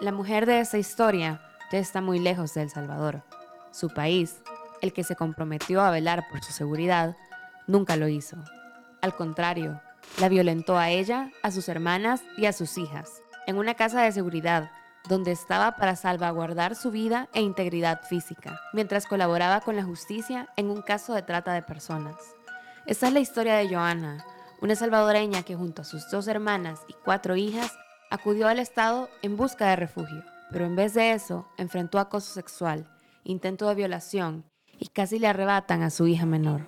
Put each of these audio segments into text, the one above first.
La mujer de esta historia ya está muy lejos de El Salvador. Su país, el que se comprometió a velar por su seguridad, nunca lo hizo. Al contrario, la violentó a ella, a sus hermanas y a sus hijas, en una casa de seguridad donde estaba para salvaguardar su vida e integridad física, mientras colaboraba con la justicia en un caso de trata de personas. Esta es la historia de Joana, una salvadoreña que junto a sus dos hermanas y cuatro hijas acudió al Estado en busca de refugio, pero en vez de eso enfrentó acoso sexual, intento de violación y casi le arrebatan a su hija menor.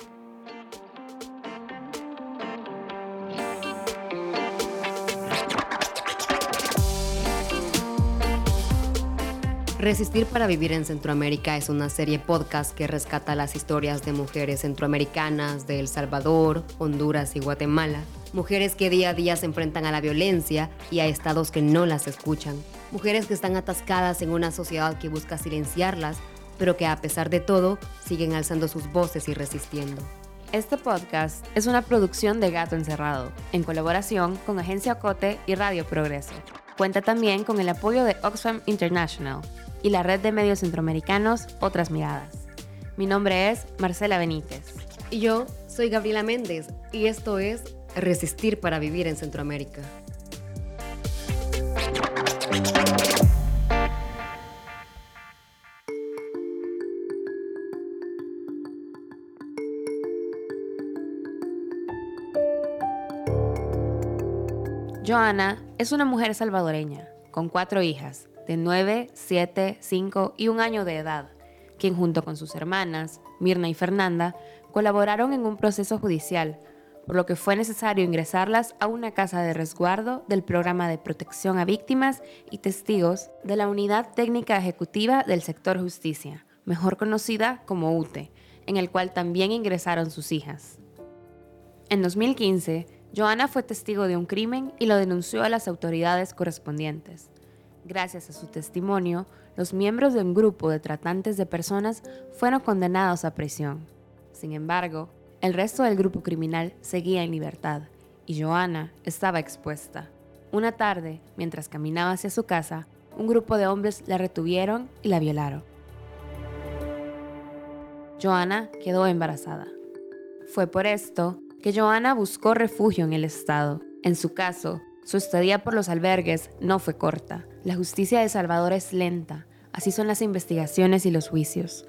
Resistir para vivir en Centroamérica es una serie podcast que rescata las historias de mujeres centroamericanas de El Salvador, Honduras y Guatemala. Mujeres que día a día se enfrentan a la violencia y a estados que no las escuchan. Mujeres que están atascadas en una sociedad que busca silenciarlas, pero que a pesar de todo siguen alzando sus voces y resistiendo. Este podcast es una producción de Gato Encerrado, en colaboración con Agencia Ocote y Radio Progreso. Cuenta también con el apoyo de Oxfam International, y la red de medios centroamericanos Otras Miradas. Mi nombre es Marcela Benítez. Y yo soy Gabriela Méndez y esto es Resistir para Vivir en Centroamérica. Joana es una mujer salvadoreña, con cuatro hijas, de 9, 7, 5 y un año de edad, quien junto con sus hermanas, Mirna y Fernanda, colaboraron en un proceso judicial, por lo que fue necesario ingresarlas a una casa de resguardo del programa de protección a víctimas y testigos de la Unidad Técnica Ejecutiva del Sector Justicia, mejor conocida como UTE, en el cual también ingresaron sus hijas. En 2015, Joana fue testigo de un crimen y lo denunció a las autoridades correspondientes. Gracias a su testimonio, los miembros de un grupo de tratantes de personas fueron condenados a prisión. Sin embargo, el resto del grupo criminal seguía en libertad y Joana estaba expuesta. Una tarde, mientras caminaba hacia su casa, un grupo de hombres la retuvieron y la violaron. Joana quedó embarazada. Fue por esto que Joana buscó refugio en el Estado. En su caso, su estadía por los albergues no fue corta. La justicia de Salvador es lenta, así son las investigaciones y los juicios.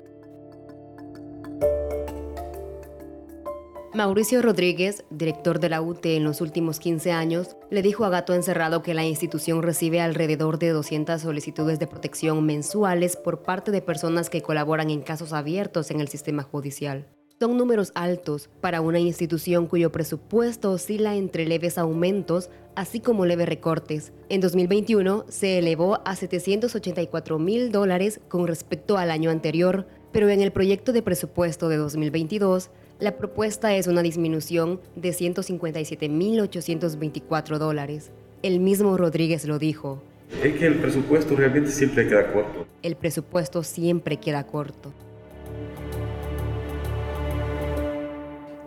Mauricio Rodríguez, director de la UTE en los últimos 15 años, le dijo a Gato Encerrado que la institución recibe alrededor de 200 solicitudes de protección mensuales por parte de personas que colaboran en casos abiertos en el sistema judicial. Son números altos para una institución cuyo presupuesto oscila entre leves aumentos, así como leves recortes. En 2021 se elevó a 784 mil dólares con respecto al año anterior, pero en el proyecto de presupuesto de 2022, la propuesta es una disminución de 157.824 dólares. El mismo Rodríguez lo dijo. Es que el presupuesto realmente siempre queda corto. El presupuesto siempre queda corto.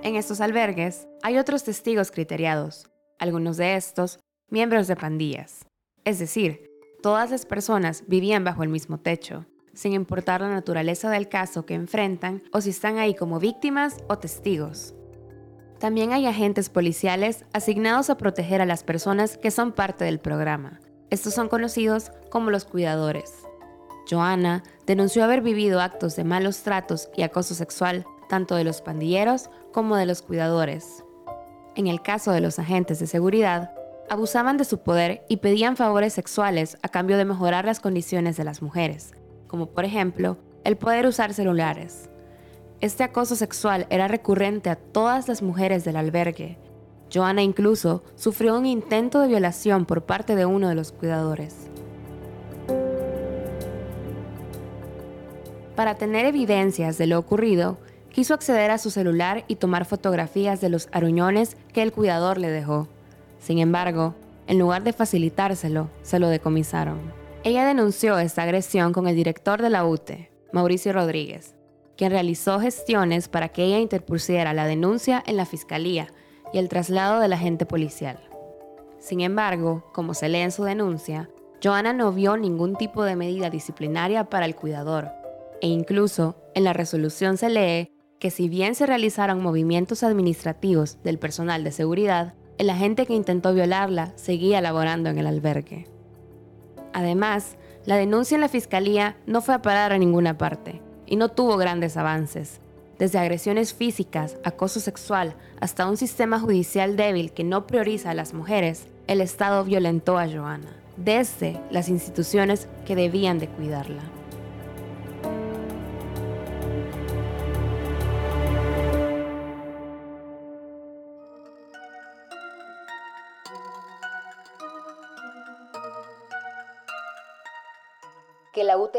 En estos albergues hay otros testigos criteriados, algunos de estos miembros de pandillas. Es decir, todas las personas vivían bajo el mismo techo, sin importar la naturaleza del caso que enfrentan o si están ahí como víctimas o testigos. También hay agentes policiales asignados a proteger a las personas que son parte del programa. Estos son conocidos como los cuidadores. Joana denunció haber vivido actos de malos tratos y acoso sexual tanto de los pandilleros como de los cuidadores. En el caso de los agentes de seguridad, abusaban de su poder y pedían favores sexuales a cambio de mejorar las condiciones de las mujeres, como por ejemplo el poder usar celulares. Este acoso sexual era recurrente a todas las mujeres del albergue. Joana incluso sufrió un intento de violación por parte de uno de los cuidadores. Para tener evidencias de lo ocurrido, quiso acceder a su celular y tomar fotografías de los aruñones que el cuidador le dejó. Sin embargo, en lugar de facilitárselo, se lo decomisaron. Ella denunció esta agresión con el director de la UTE, Mauricio Rodríguez, quien realizó gestiones para que ella interpusiera la denuncia en la fiscalía y el traslado del agente policial. Sin embargo, como se lee en su denuncia, Joana no vio ningún tipo de medida disciplinaria para el cuidador, e incluso en la resolución se lee que si bien se realizaron movimientos administrativos del personal de seguridad, el agente que intentó violarla seguía laborando en el albergue. Además, la denuncia en la fiscalía no fue a parar a ninguna parte y no tuvo grandes avances. Desde agresiones físicas, acoso sexual, hasta un sistema judicial débil que no prioriza a las mujeres, el Estado violentó a Joana, desde las instituciones que debían de cuidarla.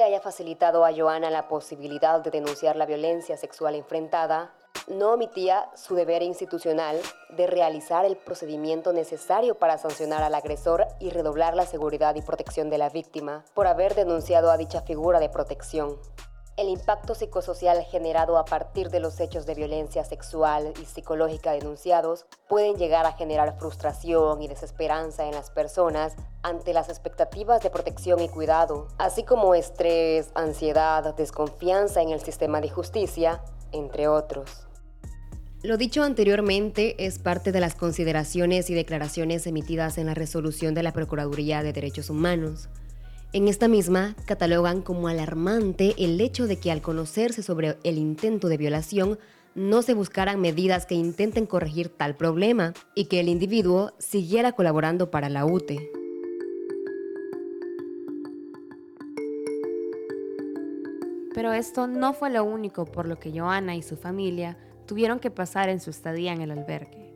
Haya facilitado a Joana la posibilidad de denunciar la violencia sexual enfrentada no omitía su deber institucional de realizar el procedimiento necesario para sancionar al agresor y redoblar la seguridad y protección de la víctima por haber denunciado a dicha figura de protección. El impacto psicosocial generado a partir de los hechos de violencia sexual y psicológica denunciados pueden llegar a generar frustración y desesperanza en las personas ante las expectativas de protección y cuidado, así como estrés, ansiedad, desconfianza en el sistema de justicia, entre otros. Lo dicho anteriormente es parte de las consideraciones y declaraciones emitidas en la resolución de la Procuraduría de Derechos Humanos. En esta misma catalogan como alarmante el hecho de que al conocerse sobre el intento de violación no se buscaran medidas que intenten corregir tal problema y que el individuo siguiera colaborando para la UTE. Pero esto no fue lo único por lo que Joana y su familia tuvieron que pasar en su estadía en el albergue.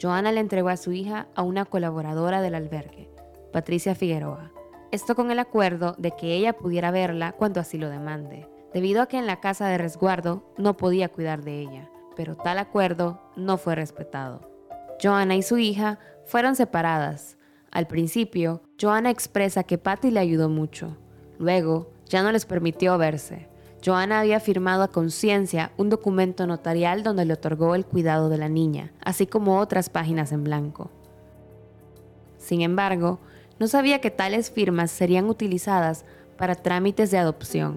Joana le entregó a su hija a una colaboradora del albergue, Patricia Figueroa, esto con el acuerdo de que ella pudiera verla cuando así lo demande, debido a que en la casa de resguardo no podía cuidar de ella, pero tal acuerdo no fue respetado. Joana y su hija fueron separadas. Al principio, Joana expresa que Patty le ayudó mucho. Luego, ya no les permitió verse. Joana había firmado a conciencia un documento notarial donde le otorgó el cuidado de la niña, así como otras páginas en blanco. Sin embargo, no sabía que tales firmas serían utilizadas para trámites de adopción.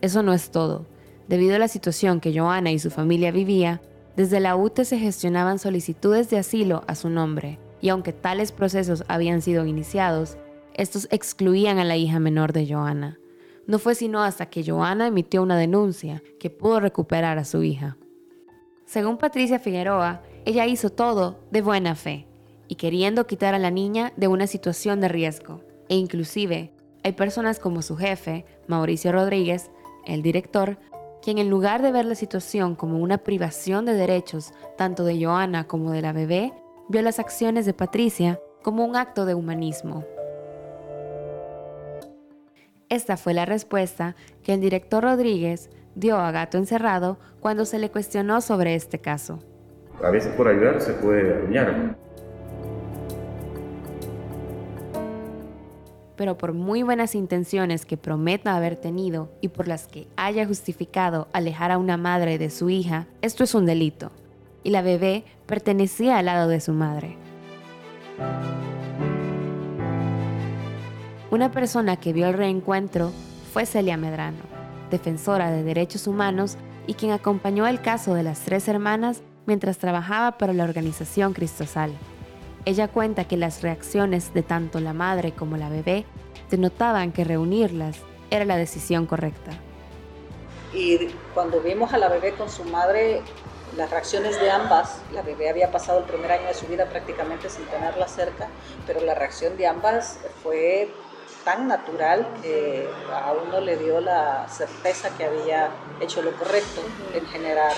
Eso no es todo. Debido a la situación que Joana y su familia vivía, desde la UTE se gestionaban solicitudes de asilo a su nombre, y aunque tales procesos habían sido iniciados, estos excluían a la hija menor de Joana. No fue sino hasta que Joana emitió una denuncia que pudo recuperar a su hija. Según Patricia Figueroa, ella hizo todo de buena fe, y queriendo quitar a la niña de una situación de riesgo. E inclusive hay personas como su jefe, Mauricio Rodríguez, el director, quien en lugar de ver la situación como una privación de derechos tanto de Joana como de la bebé, vio las acciones de Patricia como un acto de humanismo. Esta fue la respuesta que el director Rodríguez dio a Gato Encerrado cuando se le cuestionó sobre este caso. A veces por ayudar se puede dañar. Pero por muy buenas intenciones que prometa haber tenido y por las que haya justificado alejar a una madre de su hija, esto es un delito. Y la bebé pertenecía al lado de su madre. Una persona que vio el reencuentro fue Celia Medrano, defensora de derechos humanos y quien acompañó el caso de las tres hermanas mientras trabajaba para la organización Cristosal. Ella cuenta que las reacciones de tanto la madre como la bebé denotaban que reunirlas era la decisión correcta. Y cuando vimos a la bebé con su madre, las reacciones de ambas, la bebé había pasado el primer año de su vida prácticamente sin tenerla cerca, pero la reacción de ambas fue tan natural que a uno le dio la certeza que había hecho lo correcto en generar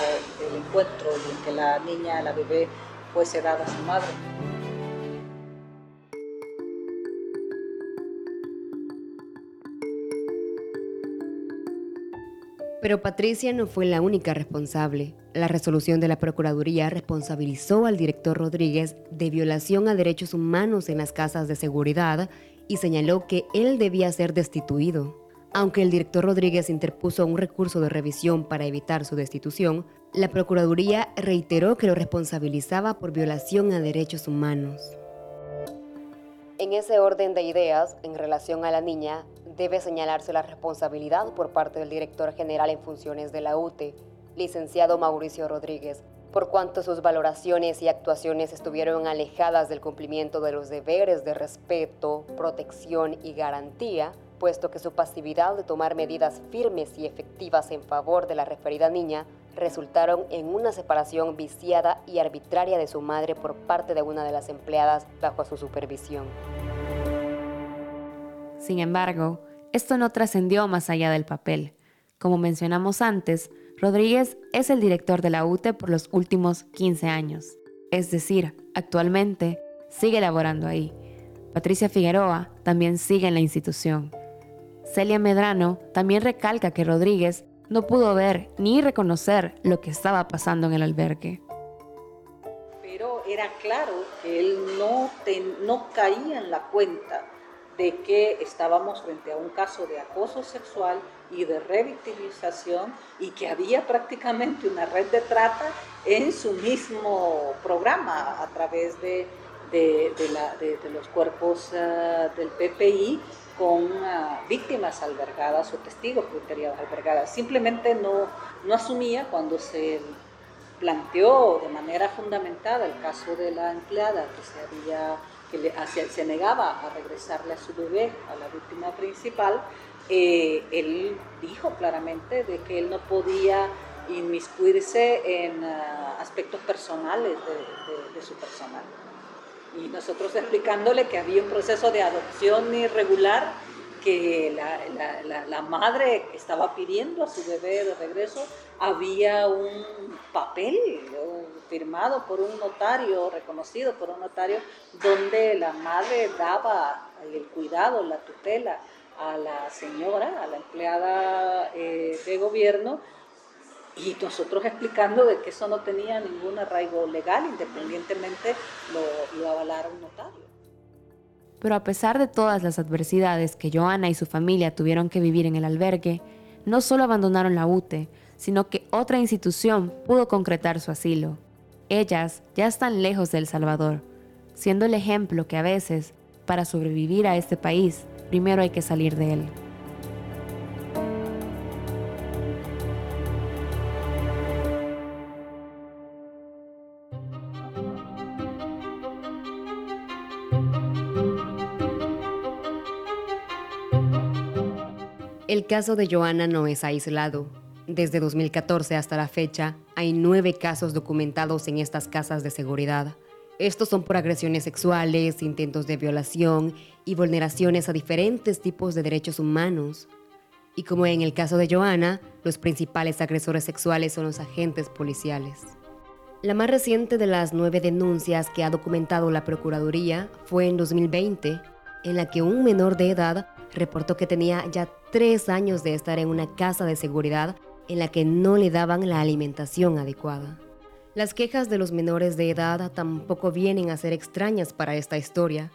el encuentro y en que la niña, la bebé, fuese dada a su madre. Pero Patricia no fue la única responsable. La resolución de la Procuraduría responsabilizó al director Rodríguez de violación a derechos humanos en las casas de seguridad y señaló que él debía ser destituido. Aunque el director Rodríguez interpuso un recurso de revisión para evitar su destitución, la Procuraduría reiteró que lo responsabilizaba por violación a derechos humanos. En ese orden de ideas, en relación a la niña, debe señalarse la responsabilidad por parte del director general en funciones de la UTE, licenciado Mauricio Rodríguez, por cuanto sus valoraciones y actuaciones estuvieron alejadas del cumplimiento de los deberes de respeto, protección y garantía, puesto que su pasividad de tomar medidas firmes y efectivas en favor de la referida niña resultaron en una separación viciada y arbitraria de su madre por parte de una de las empleadas bajo su supervisión. Sin embargo, esto no trascendió más allá del papel. Como mencionamos antes, Rodríguez es el director de la UTE por los últimos 15 años, es decir, actualmente sigue laborando ahí. Patricia Figueroa también sigue en la institución. Celia Medrano también recalca que Rodríguez no pudo ver ni reconocer lo que estaba pasando en el albergue. Pero era claro que él no, no caía en la cuenta de que estábamos frente a un caso de acoso sexual y de revictimización y que había prácticamente una red de trata en su mismo programa a través de, de, los cuerpos ah, del PPI con ah, víctimas albergadas o testigos albergadas. Simplemente no, no asumía cuando se planteó de manera fundamentada el caso de la empleada que se había que le, se negaba a regresarle a su bebé, a la víctima principal, eh, él dijo claramente de que él no podía inmiscuirse en ah, aspectos personales de, su personal. Y nosotros explicándole que había un proceso de adopción irregular, que la, la, madre estaba pidiendo a su bebé de regreso, había un papel firmado por un notario, reconocido por un notario, donde la madre daba el cuidado, la tutela a la señora, a la empleada eh, de gobierno, y nosotros explicando de que eso no tenía ningún arraigo legal, independientemente lo, lo avalara un notario. Pero a pesar de todas las adversidades que Joana y su familia tuvieron que vivir en el albergue, no solo abandonaron la UTE, sino que otra institución pudo concretar su asilo. Ellas ya están lejos de El Salvador, siendo el ejemplo que a veces, para sobrevivir a este país, primero hay que salir de él. Caso de Joana no es aislado. Desde 2014 hasta la fecha, hay nueve casos documentados en estas casas de seguridad. Estos son por agresiones sexuales, intentos de violación y vulneraciones a diferentes tipos de derechos humanos. Y como en el caso de Joana, los principales agresores sexuales son los agentes policiales. La más reciente de las nueve denuncias que ha documentado la Procuraduría fue en 2020, en la que un menor de edad reportó que tenía ya tres años de estar en una casa de seguridad en la que no le daban la alimentación adecuada. Las quejas de los menores de edad tampoco vienen a ser extrañas para esta historia,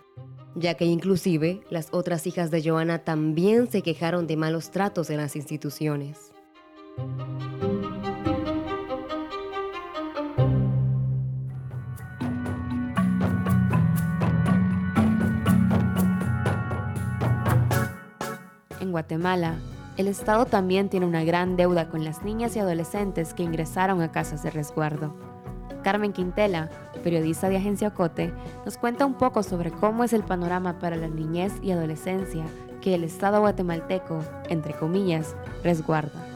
ya que inclusive las otras hijas de Joana también se quejaron de malos tratos en las instituciones. Guatemala, el Estado también tiene una gran deuda con las niñas y adolescentes que ingresaron a casas de resguardo. Carmen Quintela, periodista de Agencia Ocote, nos cuenta un poco sobre cómo es el panorama para la niñez y adolescencia que el Estado guatemalteco, entre comillas, resguarda.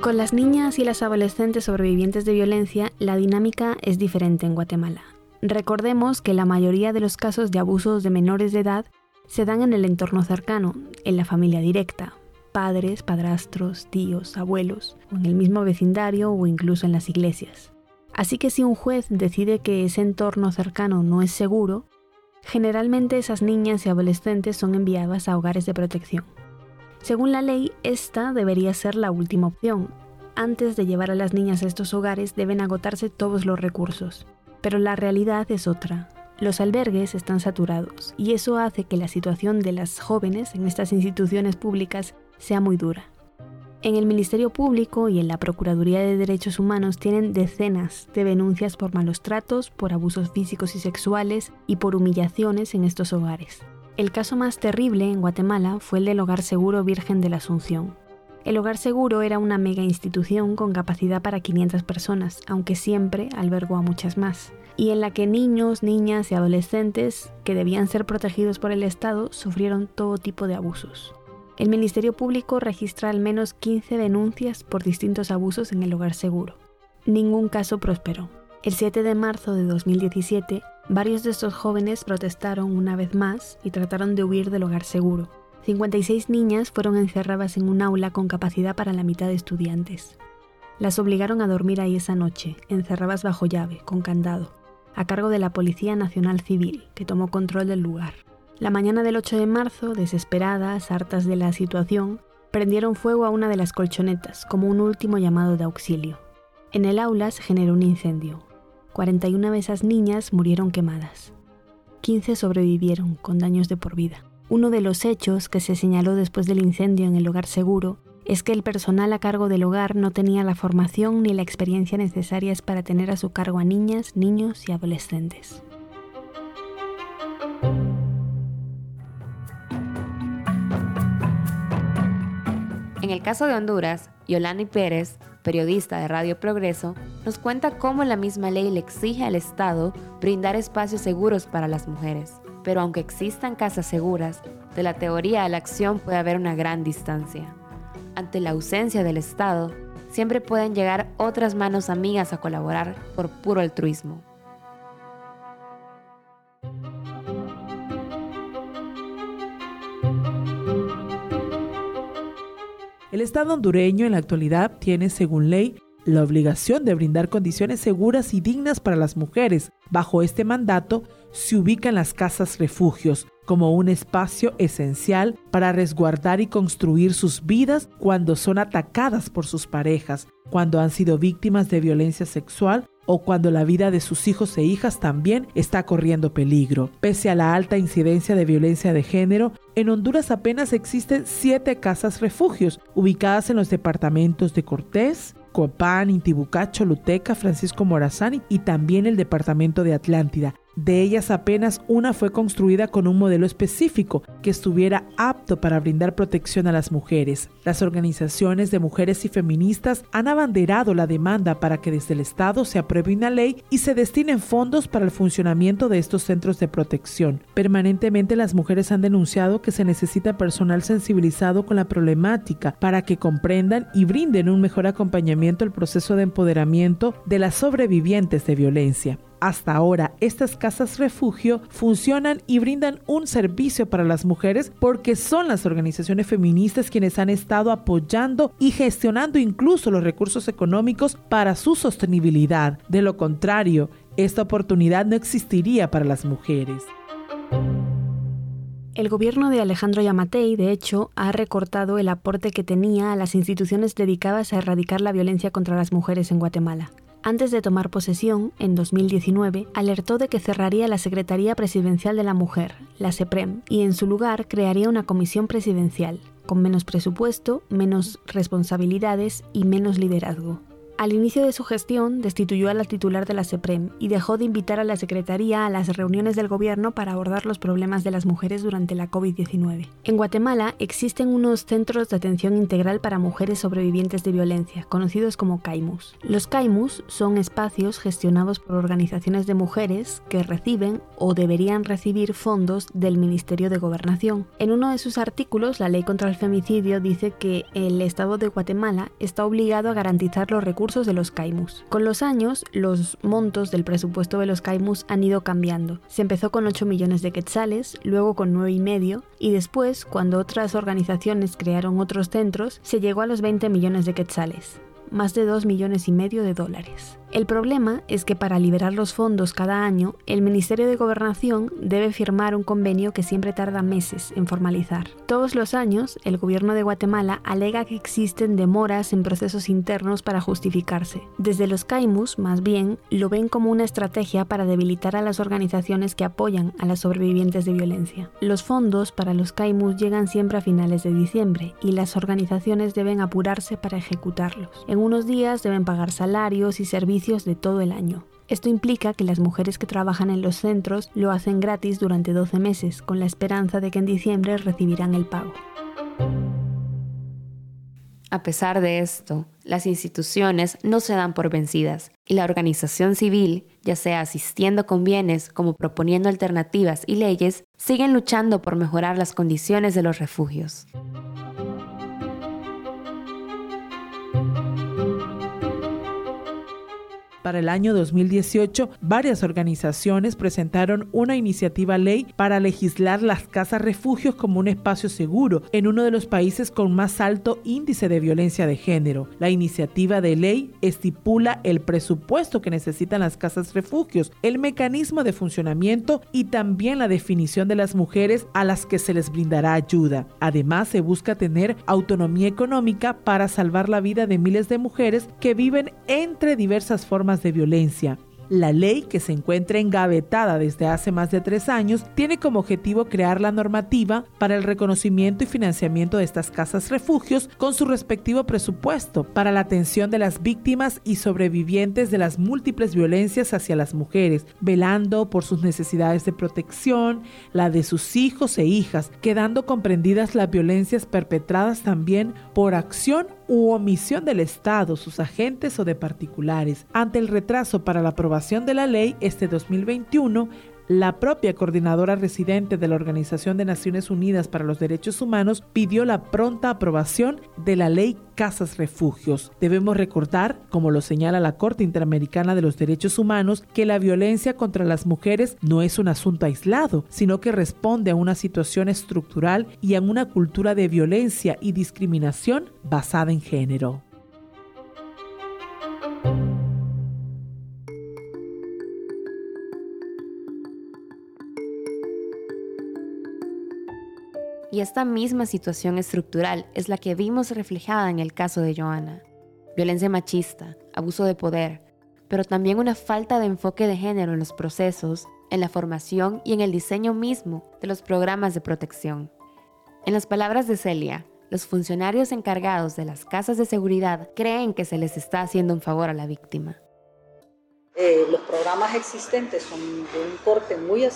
Con las niñas y las adolescentes sobrevivientes de violencia, la dinámica es diferente en Guatemala. Recordemos que la mayoría de los casos de abusos de menores de edad se dan en el entorno cercano, en la familia directa, padres, padrastros, tíos, abuelos, o en el mismo vecindario o incluso en las iglesias. Así que si un juez decide que ese entorno cercano no es seguro, generalmente esas niñas y adolescentes son enviadas a hogares de protección. Según la ley, esta debería ser la última opción. Antes de llevar a las niñas a estos hogares deben agotarse todos los recursos. Pero la realidad es otra. Los albergues están saturados y eso hace que la situación de las jóvenes en estas instituciones públicas sea muy dura. En el Ministerio Público y en la Procuraduría de Derechos Humanos tienen decenas de denuncias por malos tratos, por abusos físicos y sexuales y por humillaciones en estos hogares. El caso más terrible en Guatemala fue el del Hogar Seguro Virgen de la Asunción. El Hogar Seguro era una mega institución con capacidad para 500 personas, aunque siempre albergó a muchas más, y en la que niños, niñas y adolescentes que debían ser protegidos por el Estado sufrieron todo tipo de abusos. El Ministerio Público registra al menos 15 denuncias por distintos abusos en el hogar seguro. Ningún caso prosperó. El 7 de marzo de 2017, varios de estos jóvenes protestaron una vez más y trataron de huir del hogar seguro. 56 niñas fueron encerradas en un aula con capacidad para la mitad de estudiantes. Las obligaron a dormir ahí esa noche, encerradas bajo llave, con candado, a cargo de la Policía Nacional Civil, que tomó control del lugar. La mañana del 8 de marzo, desesperadas, hartas de la situación, prendieron fuego a una de las colchonetas como un último llamado de auxilio. En el aula se generó un incendio. 41 de esas niñas murieron quemadas. 15 sobrevivieron con daños de por vida. Uno de los hechos que se señaló después del incendio en el hogar seguro es que el personal a cargo del hogar no tenía la formación ni la experiencia necesarias para tener a su cargo a niñas, niños y adolescentes. En el caso de Honduras, Yolani Pérez, periodista de Radio Progreso, nos cuenta cómo la misma ley le exige al Estado brindar espacios seguros para las mujeres. Pero aunque existan casas seguras, de la teoría a la acción puede haber una gran distancia. Ante la ausencia del Estado, siempre pueden llegar otras manos amigas a colaborar por puro altruismo. El Estado hondureño en la actualidad tiene, según ley, la obligación de brindar condiciones seguras y dignas para las mujeres. Bajo este mandato se ubican las casas refugios como un espacio esencial para resguardar y construir sus vidas cuando son atacadas por sus parejas, cuando han sido víctimas de violencia sexual o cuando la vida de sus hijos e hijas también está corriendo peligro. Pese a la alta incidencia de violencia de género, en Honduras apenas existen siete casas refugios ubicadas en los departamentos de Cortés, Copán, Intibucá, Choluteca, Francisco Morazán y también el departamento de Atlántida. De ellas apenas una fue construida con un modelo específico que estuviera apto para brindar protección a las mujeres. Las organizaciones de mujeres y feministas han abanderado la demanda para que desde el Estado se apruebe una ley y se destinen fondos para el funcionamiento de estos centros de protección. Permanentemente las mujeres han denunciado que se necesita personal sensibilizado con la problemática para que comprendan y brinden un mejor acompañamiento al proceso de empoderamiento de las sobrevivientes de violencia. Hasta ahora, estas casas refugio funcionan y brindan un servicio para las mujeres porque son las organizaciones feministas quienes han estado apoyando y gestionando incluso los recursos económicos para su sostenibilidad. De lo contrario, esta oportunidad no existiría para las mujeres. El gobierno de Alejandro Yamatei, de hecho, ha recortado el aporte que tenía a las instituciones dedicadas a erradicar la violencia contra las mujeres en Guatemala. Antes de tomar posesión, en 2019, alertó de que cerraría la Secretaría Presidencial de la Mujer, la SEPREM, y en su lugar crearía una comisión presidencial, con menos presupuesto, menos responsabilidades y menos liderazgo. Al inicio de su gestión, destituyó a la titular de la SEPREM y dejó de invitar a la Secretaría a las reuniones del gobierno para abordar los problemas de las mujeres durante la COVID-19. En Guatemala existen unos centros de atención integral para mujeres sobrevivientes de violencia, conocidos como CAIMUS. Los CAIMUS son espacios gestionados por organizaciones de mujeres que reciben o deberían recibir fondos del Ministerio de Gobernación. En uno de sus artículos, la Ley contra el Femicidio dice que el Estado de Guatemala está obligado a garantizar los recursos de los CAIMUS. Con los años, los montos del presupuesto de los CAIMUS han ido cambiando. Se empezó con 8 millones de quetzales, luego con 9 y medio, y después, cuando otras organizaciones crearon otros centros, se llegó a los 20 millones de quetzales, más de 2 millones y medio de dólares. El problema es que para liberar los fondos cada año, el Ministerio de Gobernación debe firmar un convenio que siempre tarda meses en formalizar. Todos los años, el gobierno de Guatemala alega que existen demoras en procesos internos para justificarse. Desde los CAIMUS, más bien, lo ven como una estrategia para debilitar a las organizaciones que apoyan a las sobrevivientes de violencia. Los fondos para los CAIMUS llegan siempre a finales de diciembre y las organizaciones deben apurarse para ejecutarlos. Unos días deben pagar salarios y servicios de todo el año. Esto implica que las mujeres que trabajan en los centros lo hacen gratis durante 12 meses, con la esperanza de que en diciembre recibirán el pago. A pesar de esto, las instituciones no se dan por vencidas y la organización civil, ya sea asistiendo con bienes como proponiendo alternativas y leyes, siguen luchando por mejorar las condiciones de los refugios. Para el año 2018, varias organizaciones presentaron una iniciativa ley para legislar las casas refugios como un espacio seguro en uno de los países con más alto índice de violencia de género. La iniciativa de ley estipula el presupuesto que necesitan las casas refugios, el mecanismo de funcionamiento y también la definición de las mujeres a las que se les brindará ayuda. Además, se busca tener autonomía económica para salvar la vida de miles de mujeres que viven entre diversas formas de violencia. La ley, que se encuentra engavetada desde hace más de tres años, tiene como objetivo crear la normativa para el reconocimiento y financiamiento de estas casas refugios con su respectivo presupuesto para la atención de las víctimas y sobrevivientes de las múltiples violencias hacia las mujeres, velando por sus necesidades de protección, la de sus hijos e hijas, quedando comprendidas las violencias perpetradas también por acción u omisión del Estado, sus agentes o de particulares. Ante el retraso para la aprobación de la ley este 2021, la propia coordinadora residente de la Organización de Naciones Unidas para los Derechos Humanos pidió la pronta aprobación de la ley Casas Refugios. Debemos recordar, como lo señala la Corte Interamericana de los Derechos Humanos, que la violencia contra las mujeres no es un asunto aislado, sino que responde a una situación estructural y a una cultura de violencia y discriminación basada en género. Y esta misma situación estructural es la que vimos reflejada en el caso de Joana. Violencia machista, abuso de poder, pero también una falta de enfoque de género en los procesos, en la formación y en el diseño mismo de los programas de protección. En las palabras de Celia, los funcionarios encargados de las casas de seguridad creen que se les está haciendo un favor a la víctima. Eh, los programas existentes son de un corte muy eh,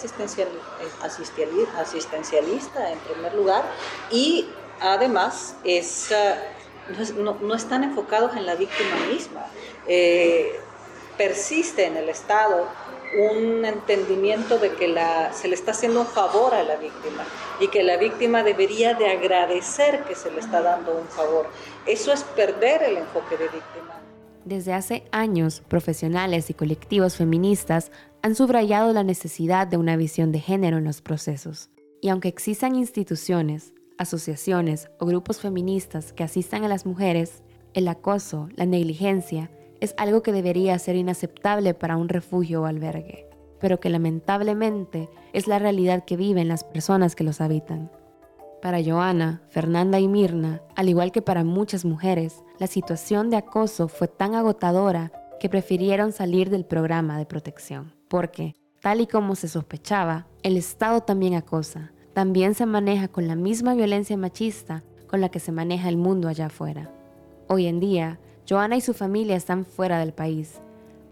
asistencialista en primer lugar y además eh, no, están enfocados en la víctima misma. persiste en el Estado un entendimiento de que se le está haciendo un favor a la víctima y que la víctima debería de agradecer que se le está dando un favor. Eso es perder el enfoque de víctima. Desde hace años, profesionales y colectivos feministas han subrayado la necesidad de una visión de género en los procesos. Y aunque existan instituciones, asociaciones o grupos feministas que asistan a las mujeres, el acoso, la negligencia, es algo que debería ser inaceptable para un refugio o albergue, pero que lamentablemente es la realidad que viven las personas que los habitan. Para Joana, Fernanda y Mirna, al igual que para muchas mujeres, la situación de acoso fue tan agotadora que prefirieron salir del programa de protección, porque, tal y como se sospechaba, el Estado también acosa, también se maneja con la misma violencia machista con la que se maneja el mundo allá afuera. Hoy en día, Joana y su familia están fuera del país,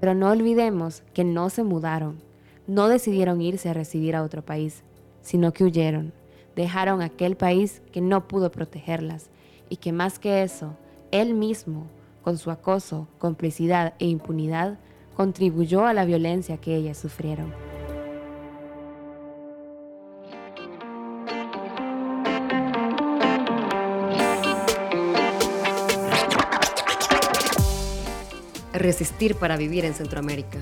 pero no olvidemos que no se mudaron, no decidieron irse a residir a otro país, sino que huyeron dejaron aquel país que no pudo protegerlas y que más que eso, él mismo, con su acoso, complicidad e impunidad, contribuyó a la violencia que ellas sufrieron. Resistir para vivir en Centroamérica.